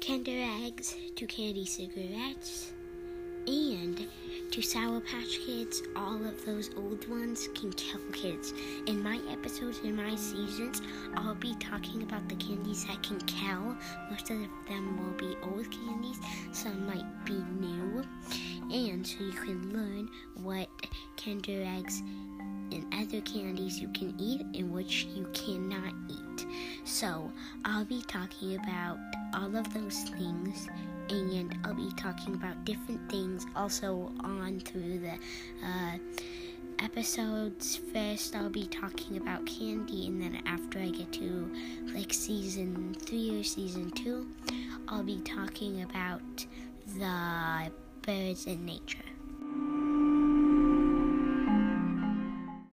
Kinder Eggs to candy cigarettes and to Sour Patch Kids, all of those old ones can kill kids. In my episodes, in my seasons, I'll be talking about the candies that can kill. Most of them will be old candies, some might be new. And so you can learn what Kinder Eggs and other candies you can eat and which you cannot eat. So I'll be talking about all of those things and I'll be talking about different things also on through the uh, episodes. First, I'll be talking about candy, and then after I get to like season three or season two, I'll be talking about the birds in nature.